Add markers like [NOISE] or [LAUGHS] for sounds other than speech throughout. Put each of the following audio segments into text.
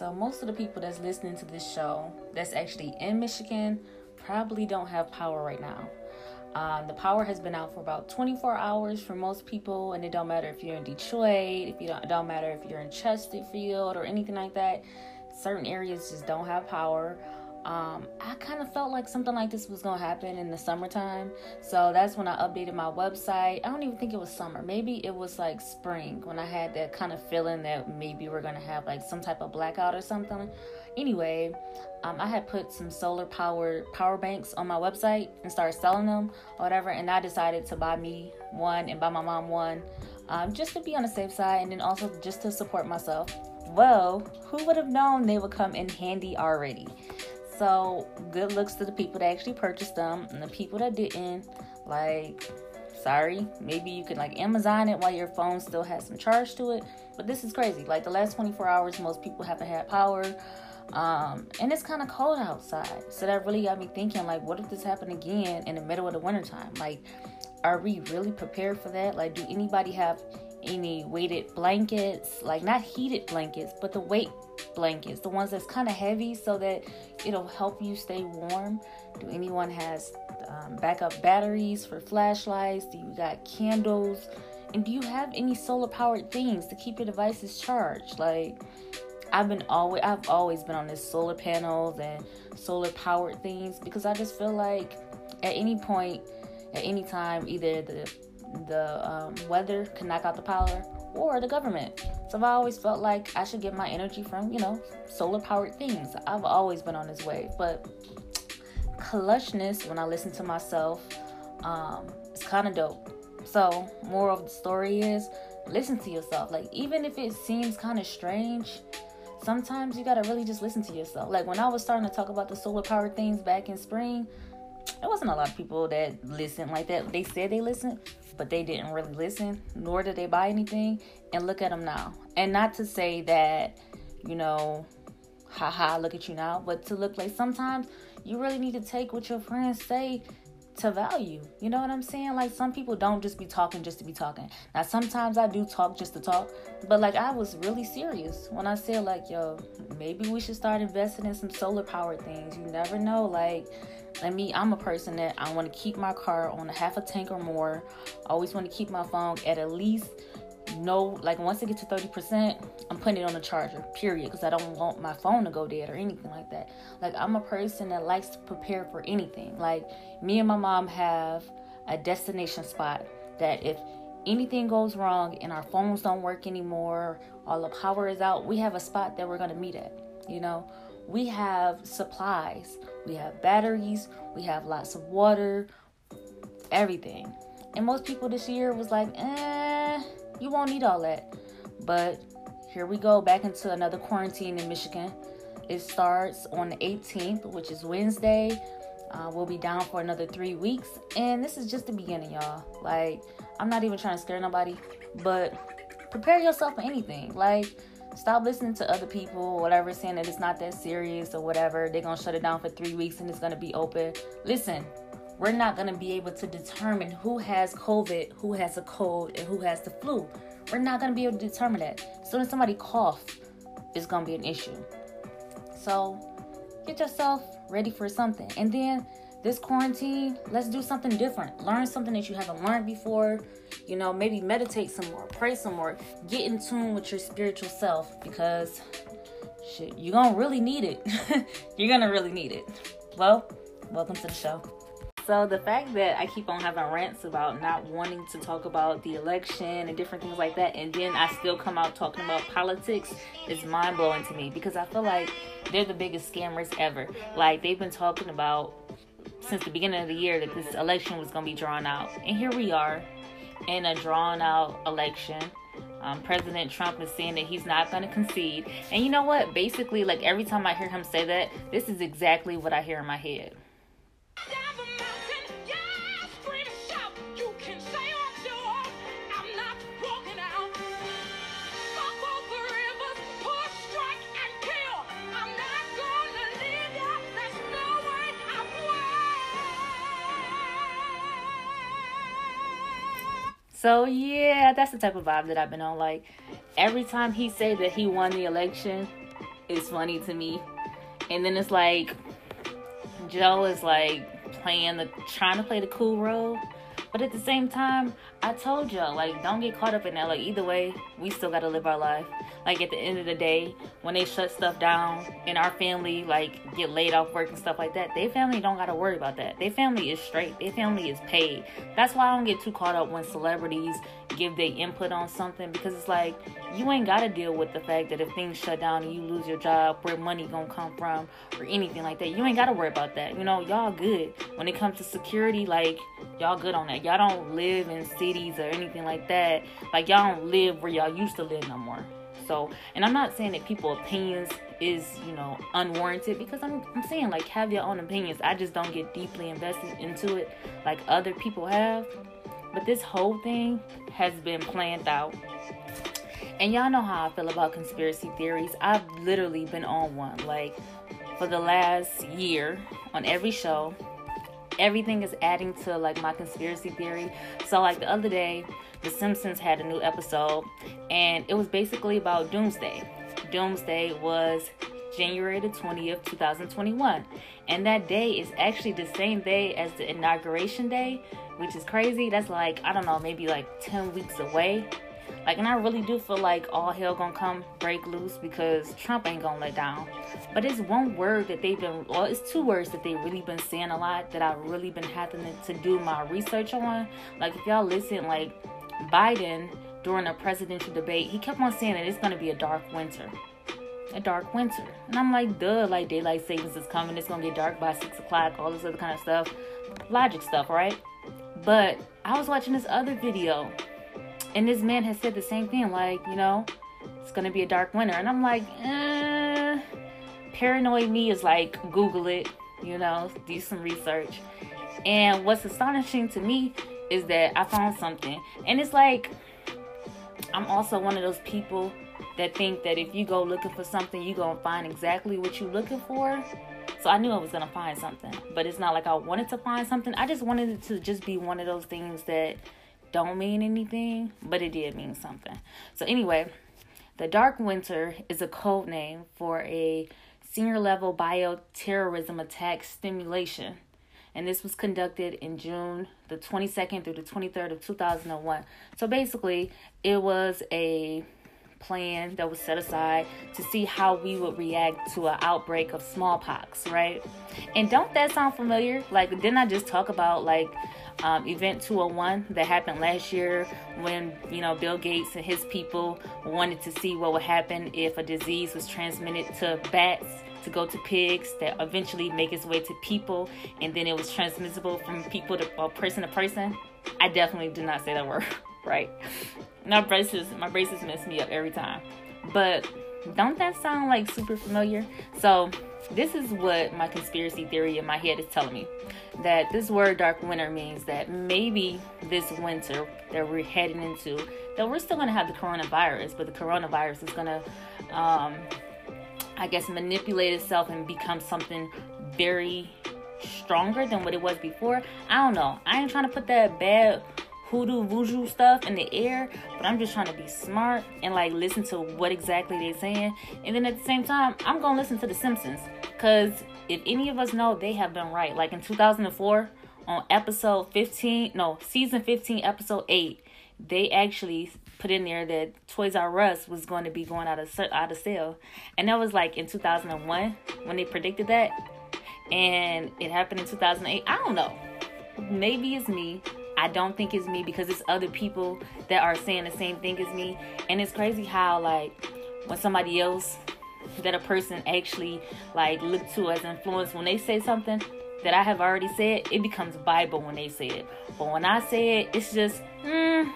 So, most of the people that's listening to this show that's actually in Michigan probably don't have power right now. Um, the power has been out for about 24 hours for most people, and it don't matter if you're in Detroit, if you don't, it don't matter if you're in Chesterfield or anything like that. Certain areas just don't have power. Um, I kind of felt like something like this was gonna happen in the summertime, so that's when I updated my website. I don't even think it was summer, maybe it was like spring when I had that kind of feeling that maybe we're gonna have like some type of blackout or something. Anyway, um, I had put some solar powered power banks on my website and started selling them or whatever, and I decided to buy me one and buy my mom one, um, just to be on the safe side, and then also just to support myself. Well, who would have known they would come in handy already? So good looks to the people that actually purchased them and the people that didn't. Like, sorry, maybe you can like Amazon it while your phone still has some charge to it. But this is crazy. Like the last 24 hours, most people haven't had power. Um, and it's kind of cold outside. So that really got me thinking, like, what if this happened again in the middle of the wintertime? Like, are we really prepared for that? Like, do anybody have any weighted blankets? Like, not heated blankets, but the weight blankets, the ones that's kind of heavy so that it'll help you stay warm. Do anyone has um, backup batteries for flashlights? Do you got candles? And do you have any solar powered things to keep your devices charged? Like I've been always I've always been on this solar panels and solar powered things because I just feel like at any point, at any time, either the the um, weather can knock out the power or the government. So I've always felt like I should get my energy from, you know, solar powered things. I've always been on this wave. But clutchness, when I listen to myself, um, it's kind of dope. So, more of the story is listen to yourself. Like, even if it seems kind of strange, sometimes you gotta really just listen to yourself. Like, when I was starting to talk about the solar powered things back in spring, there wasn't a lot of people that listened like that. They said they listened, but they didn't really listen, nor did they buy anything. And look at them now. And not to say that, you know, haha, look at you now, but to look like sometimes you really need to take what your friends say to value. You know what I'm saying? Like some people don't just be talking just to be talking. Now sometimes I do talk just to talk, but like I was really serious when I said like, yo, maybe we should start investing in some solar power things. You never know. Like like me, I'm a person that I want to keep my car on a half a tank or more. I always want to keep my phone at at least no like once it gets to 30% i'm putting it on the charger period because i don't want my phone to go dead or anything like that. Like i'm a person that likes to prepare for anything. Like me and my mom have a destination spot that if anything goes wrong and our phones don't work anymore all the power is out we have a spot that we're going to meet at you know we have supplies, we have batteries, we have lots of water, everything. And most people this year was like, eh, you won't need all that. But here we go back into another quarantine in Michigan. It starts on the 18th, which is Wednesday. Uh, we'll be down for another three weeks. And this is just the beginning, y'all. Like, I'm not even trying to scare nobody, but prepare yourself for anything. Like, Stop listening to other people, whatever, saying that it's not that serious or whatever. They're going to shut it down for three weeks and it's going to be open. Listen, we're not going to be able to determine who has COVID, who has a cold, and who has the flu. We're not going to be able to determine that. As soon as somebody coughs, it's going to be an issue. So get yourself ready for something. And then this quarantine, let's do something different. Learn something that you haven't learned before. You know, maybe meditate some more, pray some more, get in tune with your spiritual self because shit, you're gonna really need it. [LAUGHS] you're gonna really need it. Well, welcome to the show. So the fact that I keep on having rants about not wanting to talk about the election and different things like that, and then I still come out talking about politics is mind blowing to me because I feel like they're the biggest scammers ever. Like they've been talking about since the beginning of the year that this election was going to be drawn out. And here we are in a drawn out election. Um, President Trump is saying that he's not going to concede. And you know what? Basically, like every time I hear him say that, this is exactly what I hear in my head. So yeah, that's the type of vibe that I've been on. Like every time he say that he won the election, is funny to me. And then it's like Joe is like playing the trying to play the cool role. But at the same time, I told y'all, like, don't get caught up in that. Like, either way, we still gotta live our life. Like, at the end of the day, when they shut stuff down and our family, like, get laid off work and stuff like that, their family don't gotta worry about that. Their family is straight. Their family is paid. That's why I don't get too caught up when celebrities give their input on something because it's like you ain't got to deal with the fact that if things shut down and you lose your job where money gonna come from or anything like that you ain't got to worry about that you know y'all good when it comes to security like y'all good on that y'all don't live in cities or anything like that like y'all don't live where y'all used to live no more so and i'm not saying that people opinions is you know unwarranted because I'm, I'm saying like have your own opinions i just don't get deeply invested into it like other people have but this whole thing has been planned out. And y'all know how I feel about conspiracy theories. I've literally been on one. Like for the last year on every show, everything is adding to like my conspiracy theory. So like the other day, The Simpsons had a new episode and it was basically about doomsday. Doomsday was January the 20th, 2021. And that day is actually the same day as the inauguration day, which is crazy. That's like, I don't know, maybe like 10 weeks away. Like, and I really do feel like all hell gonna come break loose because Trump ain't gonna let down. But it's one word that they've been, well, it's two words that they really been saying a lot that I've really been having to do my research on. Like, if y'all listen, like, Biden during a presidential debate, he kept on saying that it's gonna be a dark winter a dark winter. And I'm like, duh, like daylight savings is coming. It's gonna get dark by six o'clock, all this other kind of stuff. Logic stuff, right? But I was watching this other video, and this man has said the same thing, like, you know, it's gonna be a dark winter. And I'm like, eh. Paranoid me is like, Google it, you know, do some research. And what's astonishing to me is that I found something. And it's like, I'm also one of those people that think that if you go looking for something, you're to find exactly what you're looking for. So I knew I was to find something. But it's not like I wanted to find something. I just wanted it to just be one of those things that don't mean anything, but it did mean something. So, anyway, the Dark Winter is a code name for a senior level bioterrorism attack stimulation. And this was conducted in June the 22nd through the 23rd of 2001. So basically, it was a plan that was set aside to see how we would react to an outbreak of smallpox, right? And don't that sound familiar? Like, didn't I just talk about like um, Event 201 that happened last year when, you know, Bill Gates and his people wanted to see what would happen if a disease was transmitted to bats to go to pigs that eventually make its way to people and then it was transmissible from people to uh, person to person? I definitely did not say that word. [LAUGHS] right? My braces, my braces mess me up every time. But don't that sound like super familiar? So this is what my conspiracy theory in my head is telling me that this word dark winter means that maybe this winter that we're heading into that we're still going to have the coronavirus but the coronavirus is going to um, i guess manipulate itself and become something very stronger than what it was before i don't know i ain't trying to put that bad hoodoo voodoo stuff in the air, but I'm just trying to be smart and like listen to what exactly they're saying. And then at the same time, I'm gonna listen to The Simpsons because if any of us know, they have been right. Like in 2004 on episode 15, no, season 15, episode 8, they actually put in there that Toys R Us was going to be going out of out of sale, and that was like in 2001 when they predicted that, and it happened in 2008. I don't know. Maybe it's me. I don't think it's me because it's other people that are saying the same thing as me. And it's crazy how like when somebody else that a person actually like look to as influence when they say something that I have already said, it becomes Bible when they say it. But when I say it, it's just mm,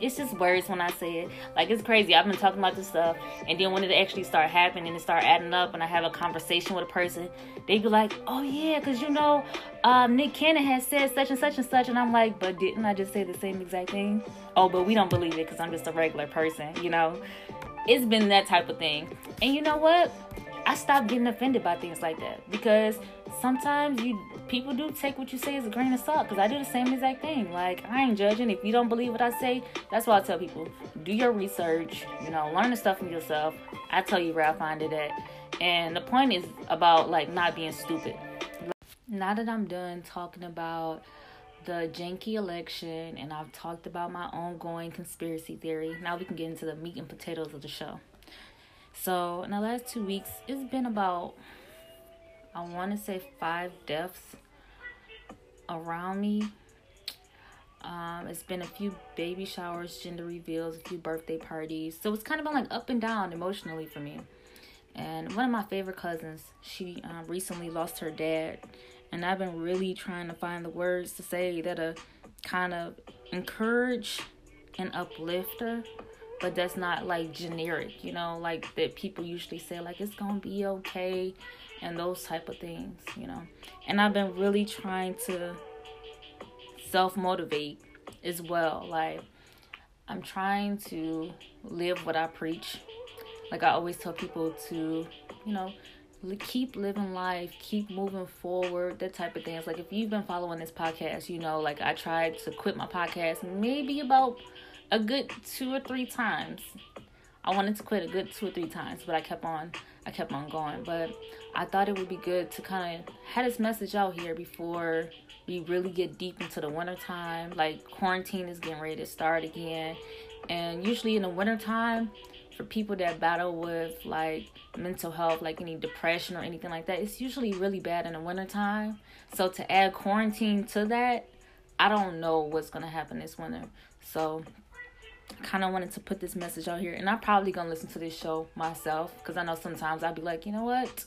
it's just words when I say it. Like it's crazy. I've been talking about this stuff, and then when it actually start happening and it start adding up, and I have a conversation with a person, they be like, "Oh yeah, cause you know, um, Nick Cannon has said such and such and such," and I'm like, "But didn't I just say the same exact thing?" Oh, but we don't believe it because I'm just a regular person, you know. It's been that type of thing, and you know what? I stopped getting offended by things like that because sometimes you people do take what you say as a grain of salt because I do the same exact thing. Like I ain't judging. If you don't believe what I say, that's why I tell people do your research. You know, learn the stuff from yourself. I tell you where I find it at. And the point is about like not being stupid. Now that I'm done talking about the janky election and I've talked about my ongoing conspiracy theory, now we can get into the meat and potatoes of the show. So, in the last two weeks, it's been about, I want to say, five deaths around me. Um, it's been a few baby showers, gender reveals, a few birthday parties. So it's kind of been like up and down emotionally for me. And one of my favorite cousins, she um, recently lost her dad. And I've been really trying to find the words to say that a kind of encourage and uplift her but that's not like generic you know like that people usually say like it's gonna be okay and those type of things you know. And i've been really trying to self motivate as well. Like i'm trying to live what i preach. Like i always tell people to you know keep living life keep moving forward that type of things. Like if you've been following this podcast you know like i tried to quit my podcast maybe about a good two or three times. I wanted to quit a good two or three times, but I kept on I kept on going. But I thought it would be good to kind of have this message out here before we really get deep into the winter time. Like quarantine is getting ready to start again. And usually in the winter time, for people that battle with like mental health, like any depression or anything like that, it's usually really bad in the wintertime. So to add quarantine to that, I don't know what's gonna happen this winter. So kind of wanted to put this message out here and i'm probably gonna listen to this show myself because i know sometimes i'll be like you know what?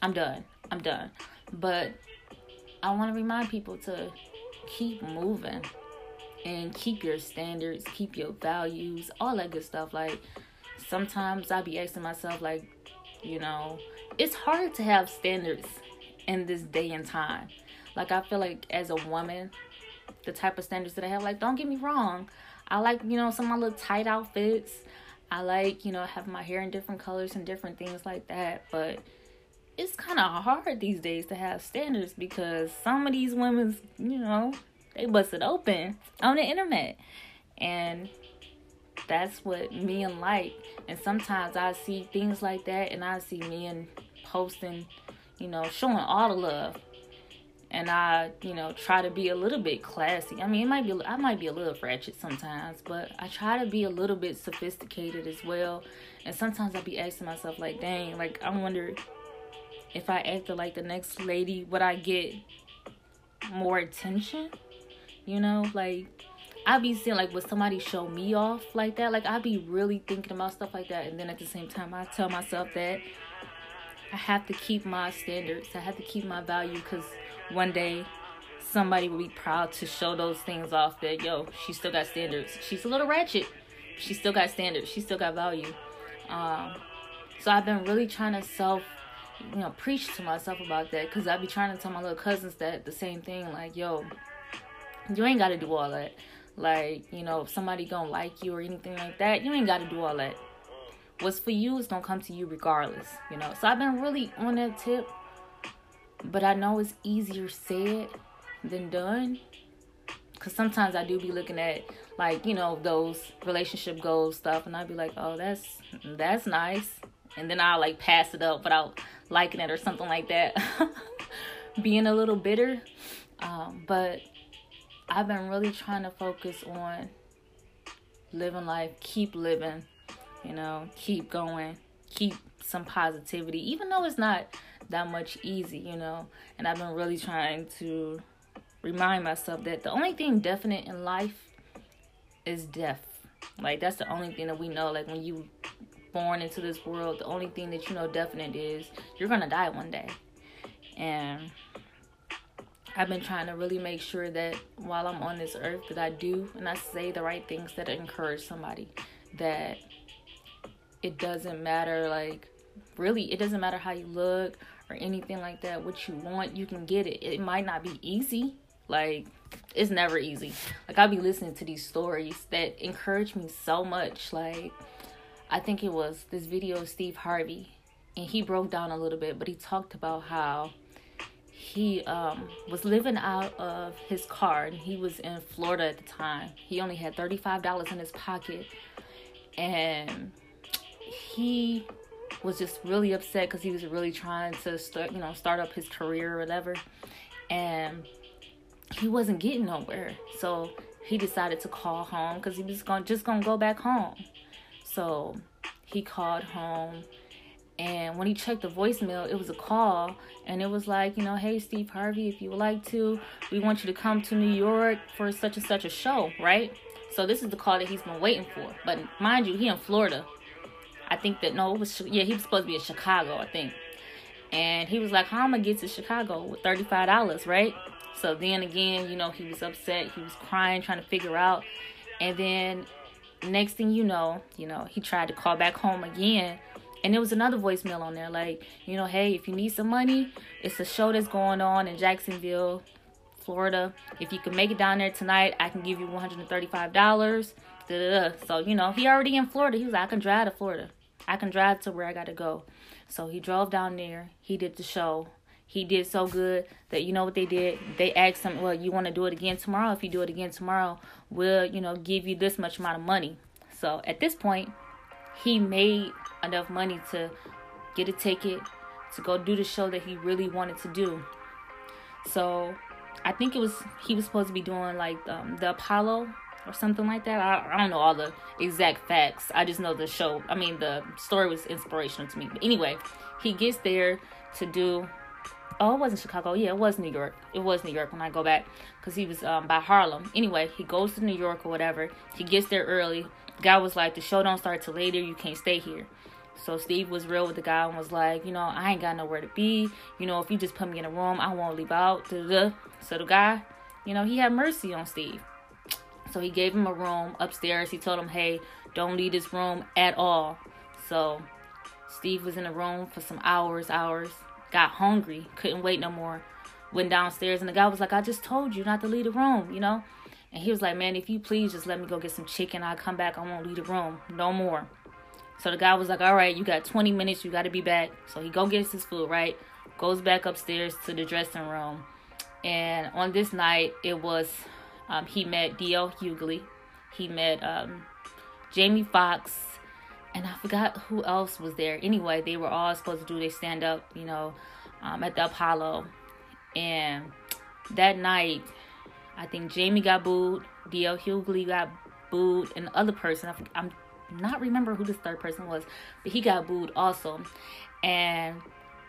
I'm done. I'm done. But i want to remind people to keep moving and keep your standards keep your values all that good stuff. Like sometimes i'll be asking myself like you know it's hard to have standards in this day and time. Like i feel like as a woman the type of standards that i have like don't get me wrong I like, you know, some of my little tight outfits. I like, you know, have my hair in different colors and different things like that. But it's kind of hard these days to have standards because some of these women's, you know, they bust it open on the internet. And that's what men like. And sometimes I see things like that and I see men posting, you know, showing all the love and I, you know, try to be a little bit classy. I mean, it might be I might be a little ratchet sometimes, but I try to be a little bit sophisticated as well. And sometimes I be asking myself like, "Dang, like I wonder if I acted like the next lady, would I get more attention?" You know, like I be seeing like would somebody show me off like that? Like I be really thinking about stuff like that, and then at the same time, I tell myself that I have to keep my standards. I have to keep my value because one day somebody will be proud to show those things off that yo she still got standards. She's a little ratchet. She still got standards. She still got value. Um, so i've been really trying to self you know preach to myself about that because i be trying to tell my little cousins that the same thing like yo you ain't got to do all that. Like you know if somebody gonna like you or anything like that you ain't got to do all that. What's for you is gonna come to you regardless you know? So i've been really on that tip but I know it's easier said than done. Cause sometimes I do be looking at like, you know, those relationship goals stuff and I'd be like, Oh, that's that's nice and then I'll like pass it up without liking it or something like that. [LAUGHS] Being a little bitter. Um, but I've been really trying to focus on living life, keep living, you know, keep going, keep some positivity, even though it's not that much easy, you know. And I've been really trying to remind myself that the only thing definite in life is death. Like that's the only thing that we know. Like when you born into this world, the only thing that you know definite is you're gonna die one day. And I've been trying to really make sure that while I'm on this earth that I do and I say the right things that encourage somebody. That it doesn't matter like really it doesn't matter how you look or anything like that, what you want, you can get it. It might not be easy. Like, it's never easy. Like, I'll be listening to these stories that encourage me so much. Like, I think it was this video of Steve Harvey, and he broke down a little bit, but he talked about how he um, was living out of his car, and he was in Florida at the time. He only had $35 in his pocket, and he was just really upset because he was really trying to start, you know, start up his career or whatever, and he wasn't getting nowhere. So he decided to call home because he was going just gonna go back home. So he called home and when he checked the voicemail, it was a call, and it was like, you know, hey, Steve Harvey, if you would like to, we want you to come to New York for such and such a show, right? So this is the call that he's been waiting for. But mind you, he in Florida. I think that no, it was yeah, he was supposed to be in Chicago, I think. And he was like, "How am I get to Chicago with thirty five dollars, right?" So then again, you know, he was upset. He was crying, trying to figure out. And then next thing you know, you know, he tried to call back home again and there was another voicemail on there, like, you know, hey, if you need some money, it's a show that's going on in Jacksonville, Florida. If you can make it down there tonight, I can give you $135. Da-da-da. So, you know, he already in Florida. He was like, I can drive to Florida. I can drive to where I got to go. So he drove down there. He did the show. He did so good that you know what they did? They asked him, well, you want to do it again tomorrow? If you do it again tomorrow, we'll, you know, give you this much amount of money. So at this point, he made enough money to get a ticket to go do the show that he really wanted to do. So I think it was he was supposed to be doing like um, the Apollo or something like that. I, I don't know all the exact facts. I just know the show. I mean, the story was inspirational to me. But anyway, he gets there to do. Oh, it wasn't Chicago. Yeah, it was New York. It was New York when I go back because he was um, by Harlem. Anyway, he goes to New York or whatever. He gets there early. guy was like, "The show don't start till later. You can't stay here." So Steve was real with the guy and was like, you know, I ain't got nowhere to be. You know, if you just put me in a room, I won't leave out. Da-da-da. So the guy, you know, he had mercy on Steve. So he gave him a room upstairs. He told him, hey, don't leave this room at all. So Steve was in the room for some hours, hours. Got hungry, couldn't wait no more. Went downstairs and the guy was like, I just told you not to leave the room, you know? And he was like, man, if you please just let me go get some chicken, I'll come back. I won't leave the room no more. So the guy was like, "All right, you got 20 minutes. You got to be back." So he go gets his food, right? Goes back upstairs to the dressing room, and on this night, it was um, he met D.L. Hughley, he met um, Jamie Foxx, and I forgot who else was there. Anyway, they were all supposed to do their stand up, you know, um, at the Apollo, and that night, I think Jamie got booed, D.L. Hughley got booed, and the other person, I'm not remember who this third person was, but he got booed also. And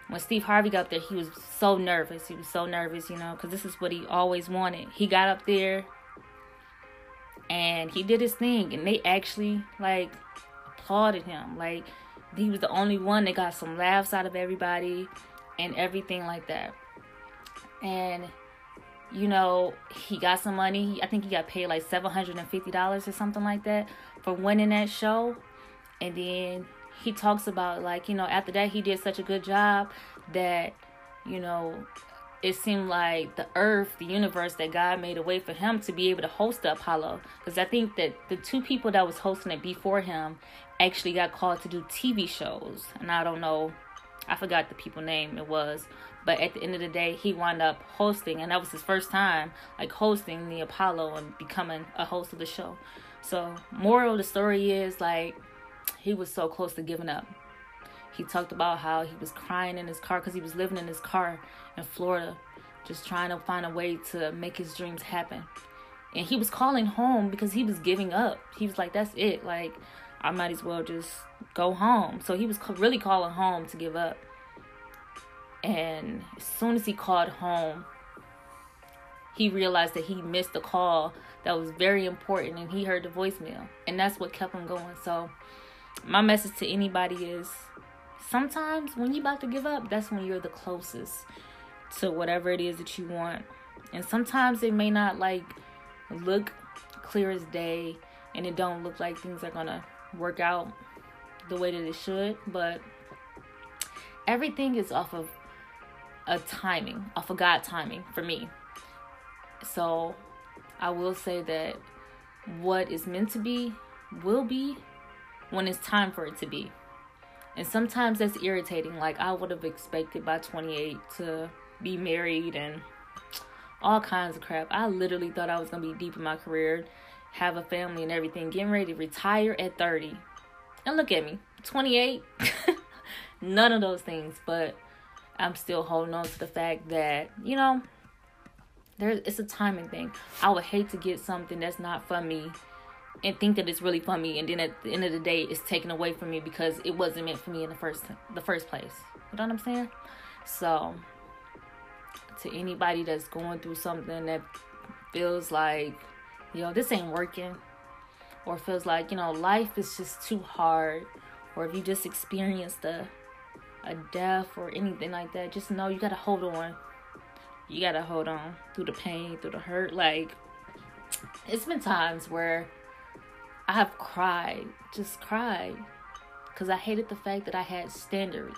when Steve Harvey got up there, he was so nervous. He was so nervous, you know, because this is what he always wanted. He got up there and he did his thing, and they actually like applauded him. Like he was the only one that got some laughs out of everybody and everything like that. And you know, he got some money. I think he got paid like seven hundred and fifty dollars or something like that for winning that show. And then he talks about like, you know, after that he did such a good job that, you know, it seemed like the earth, the universe, that God made a way for him to be able to host the Apollo. Because I think that the two people that was hosting it before him actually got called to do TV shows. And I don't know, I forgot the people name it was. But at the end of the day, he wound up hosting, and that was his first time like hosting the Apollo and becoming a host of the show. So, moral of the story is like he was so close to giving up. He talked about how he was crying in his car because he was living in his car in Florida, just trying to find a way to make his dreams happen. And he was calling home because he was giving up. He was like, "That's it. Like, I might as well just go home." So he was really calling home to give up. And as soon as he called home, he realized that he missed a call that was very important and he heard the voicemail and that's what kept him going so my message to anybody is sometimes when you're about to give up that's when you're the closest to whatever it is that you want. And sometimes it may not like look clear as day and it don't look like things are gonna work out the way that it should but everything is off of a timing off of god timing for me. So I will say that what is meant to be will be when it's time for it to be. And sometimes that's irritating. Like, I would have expected by 28 to be married and all kinds of crap. I literally thought I was going to be deep in my career, have a family and everything, getting ready to retire at 30. And look at me, 28. [LAUGHS] None of those things, but I'm still holding on to the fact that, you know, there it's a timing thing. I would hate to get something that's not for me and think that it's really me and then at the end of the day it's taken away from me because it wasn't meant for me in the first the first place. You know what I'm saying? So to anybody that's going through something that feels like, you know, this ain't working or feels like, you know, life is just too hard or if you just experienced a a death or anything like that, just know you gotta hold on. You gotta hold on through the pain, through the hurt. Like, it's been times where I have cried, just cried, because I hated the fact that I had standards.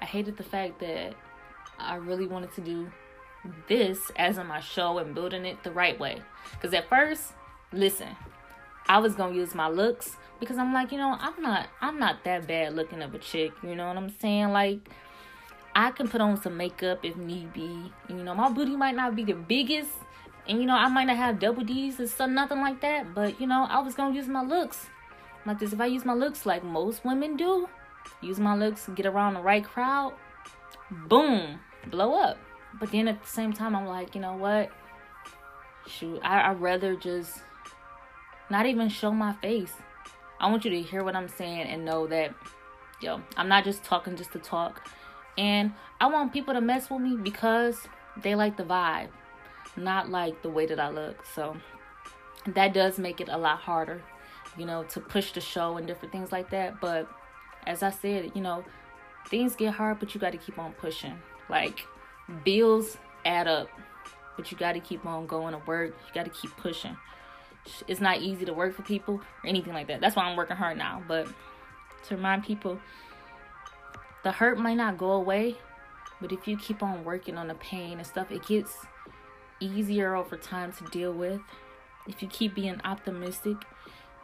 I hated the fact that I really wanted to do this as in my show and building it the right way. Because at first, listen, I was gonna use my looks because I'm like, you know, I'm not I'm not that bad looking of a chick, you know what I'm saying? Like I can put on some makeup if need be. You know, my booty might not be the biggest and you know, I might not have double D's or something nothing like that, but you know, I was gonna use my looks. Like this, if I use my looks like most women do, use my looks, get around the right crowd, boom, blow up. But then at the same time, I'm like, you know what? Shoot, I, I'd rather just not even show my face. I want you to hear what I'm saying and know that, yo, I'm not just talking just to talk. And I want people to mess with me because they like the vibe, not like the way that I look. So that does make it a lot harder, you know, to push the show and different things like that. But as I said, you know, things get hard, but you got to keep on pushing. Like, bills add up, but you got to keep on going to work. You got to keep pushing. It's not easy to work for people or anything like that. That's why I'm working hard now. But to remind people, the hurt might not go away, but if you keep on working on the pain and stuff, it gets easier over time to deal with. If you keep being optimistic,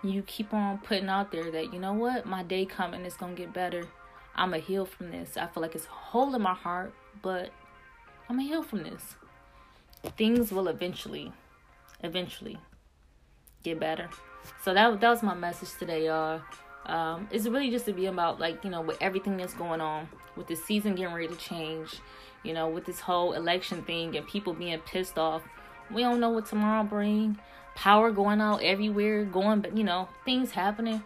you keep on putting out there that, you know what, my day coming is to get better. I'm to heal from this. I feel like it's a hole in my heart, but I'm gonna heal from this. Things will eventually, eventually get better. So that that was my message today, y'all. Um, it's really just to be about like you know with everything that's going on with the season getting ready to change, you know with this whole election thing and people being pissed off. We don't know what tomorrow bring. Power going out everywhere, going but you know things happening.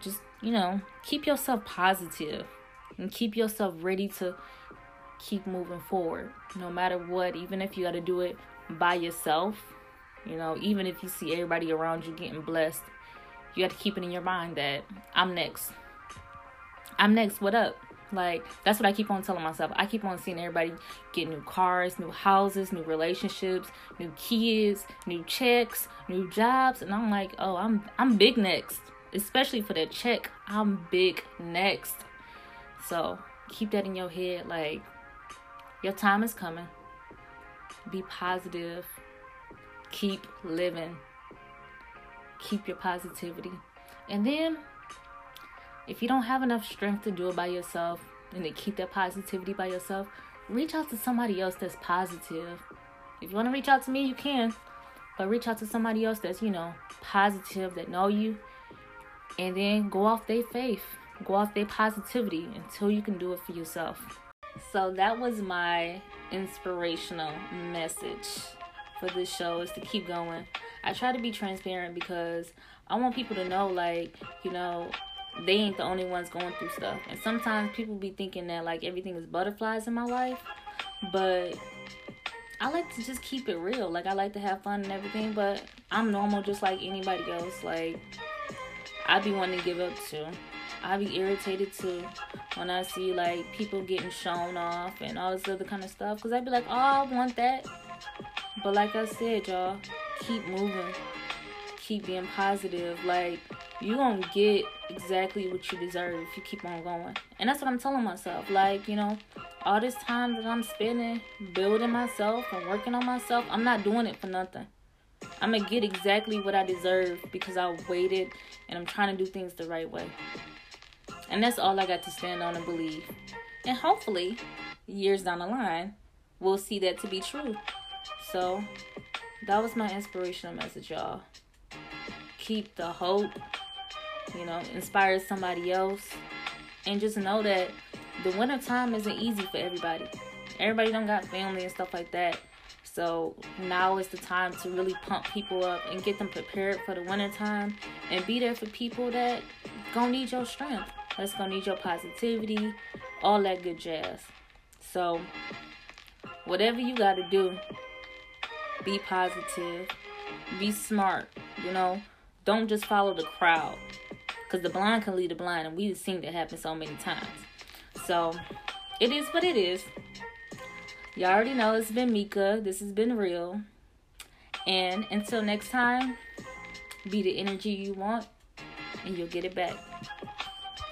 Just you know keep yourself positive and keep yourself ready to keep moving forward no matter what even if you got to do it by yourself you know even if you see everybody around you getting blessed you got to keep it in your mind that i'm next i'm next what up like that's what i keep on telling myself i keep on seeing everybody get new cars new houses new relationships new kids new checks new jobs and i'm like oh i'm i'm big next especially for that check i'm big next so keep that in your head like your time is coming. Be positive. Keep living. Keep your positivity. And then, if you don't have enough strength to do it by yourself and to keep that positivity by yourself, reach out to somebody else that's positive. If you want to reach out to me, you can. But reach out to somebody else that's, you know, positive, that know you. And then go off their faith. Go off their positivity until you can do it for yourself. So that was my inspirational message for this show is to keep going. I try to be transparent because I want people to know like, you know, they ain't the only ones going through stuff. And sometimes people be thinking that like everything is butterflies in my life, but I like to just keep it real. Like I like to have fun and everything, but I'm normal just like anybody else. Like I be wanting to give up too. I be irritated too when I see like people getting shown off and all this other kind of stuff. Cause I be like, oh, I want that. But like I said, y'all, keep moving, keep being positive. Like you gonna get exactly what you deserve if you keep on going. And that's what I'm telling myself. Like you know, all this time that I'm spending building myself and working on myself, I'm not doing it for nothing. I'm gonna get exactly what I deserve because I waited and I'm trying to do things the right way. And that's all I got to stand on and believe. And hopefully, years down the line, we'll see that to be true. So, that was my inspirational message, y'all. Keep the hope, you know, inspire somebody else. And just know that the winter time isn't easy for everybody. Everybody don't got family and stuff like that. So now is the time to really pump people up and get them prepared for the winter time and be there for people that gonna need your strength. That's gonna need your positivity, all that good jazz. So whatever you gotta do, be positive, be smart, you know. Don't just follow the crowd. Cause the blind can lead the blind and we've seen that happen so many times. So it is what it is. Y'all already know it's been Mika. This has been real. And until next time, be the energy you want and you'll get it back.